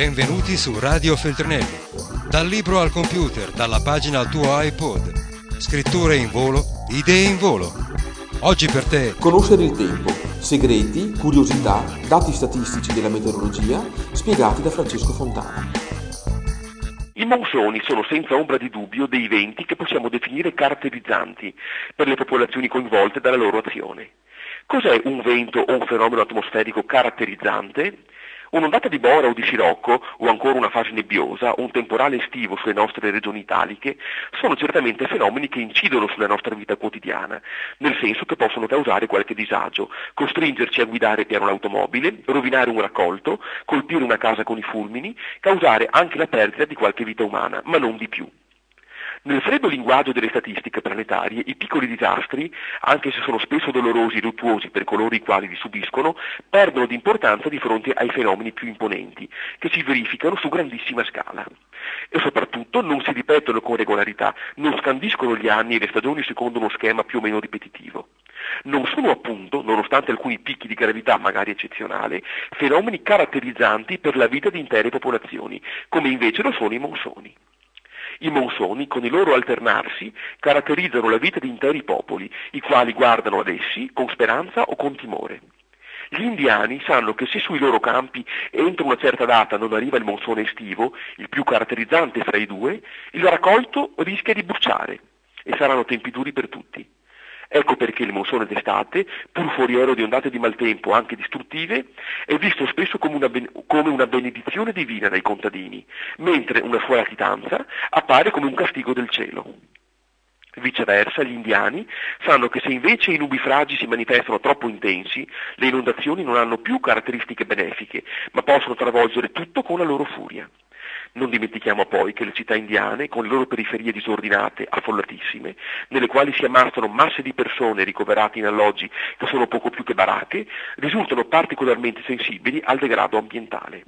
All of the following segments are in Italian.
Benvenuti su Radio Feltrinelli. Dal libro al computer, dalla pagina al tuo iPod. Scritture in volo, idee in volo. Oggi per te. Conoscere il tempo, segreti, curiosità, dati statistici della meteorologia, spiegati da Francesco Fontana. I monsoni sono senza ombra di dubbio dei venti che possiamo definire caratterizzanti per le popolazioni coinvolte dalla loro azione. Cos'è un vento o un fenomeno atmosferico caratterizzante? Un'ondata di bora o di scirocco, o ancora una fase nebbiosa, o un temporale estivo sulle nostre regioni italiche, sono certamente fenomeni che incidono sulla nostra vita quotidiana, nel senso che possono causare qualche disagio, costringerci a guidare piano l'automobile, rovinare un raccolto, colpire una casa con i fulmini, causare anche la perdita di qualche vita umana, ma non di più. Nel freddo linguaggio delle statistiche planetarie, i piccoli disastri, anche se sono spesso dolorosi e luttuosi per coloro i quali li subiscono, perdono di importanza di fronte ai fenomeni più imponenti, che si verificano su grandissima scala. E soprattutto non si ripetono con regolarità, non scandiscono gli anni e le stagioni secondo uno schema più o meno ripetitivo. Non sono appunto, nonostante alcuni picchi di gravità magari eccezionale, fenomeni caratterizzanti per la vita di intere popolazioni, come invece lo sono i monsoni. I monsoni, con il loro alternarsi, caratterizzano la vita di interi popoli, i quali guardano ad essi con speranza o con timore. Gli indiani sanno che se sui loro campi entro una certa data non arriva il monsone estivo, il più caratterizzante fra i due, il raccolto rischia di bruciare e saranno tempi duri per tutti. Ecco perché il monsone d'estate, pur foriero di ondate di maltempo anche distruttive, è visto spesso come una, ben- come una benedizione divina dai contadini, mentre una sua latitanza appare come un castigo del cielo. Viceversa, gli indiani sanno che se invece i nubifragi si manifestano troppo intensi, le inondazioni non hanno più caratteristiche benefiche, ma possono travolgere tutto con la loro furia. Non dimentichiamo poi che le città indiane, con le loro periferie disordinate, affollatissime, nelle quali si ammassano masse di persone ricoverate in alloggi che sono poco più che baracche, risultano particolarmente sensibili al degrado ambientale.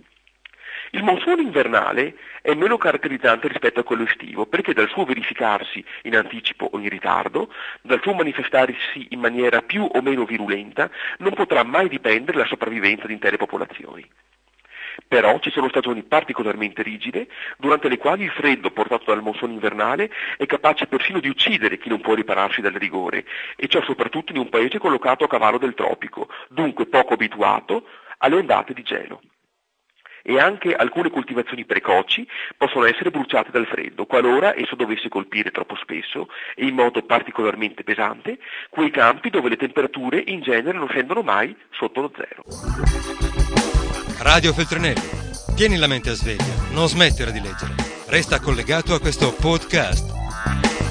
Il monsone invernale è meno caratterizzante rispetto a quello estivo perché dal suo verificarsi in anticipo o in ritardo, dal suo manifestarsi in maniera più o meno virulenta, non potrà mai dipendere la sopravvivenza di intere popolazioni. Però ci sono stagioni particolarmente rigide, durante le quali il freddo portato dal monsone invernale è capace persino di uccidere chi non può ripararsi dal rigore, e ciò soprattutto in un paese collocato a cavallo del tropico, dunque poco abituato alle ondate di gelo. E anche alcune coltivazioni precoci possono essere bruciate dal freddo, qualora esso dovesse colpire troppo spesso e in modo particolarmente pesante quei campi dove le temperature in genere non scendono mai sotto lo zero. Radio Feltrinelli. Tieni la mente a sveglia, non smettere di leggere. Resta collegato a questo podcast.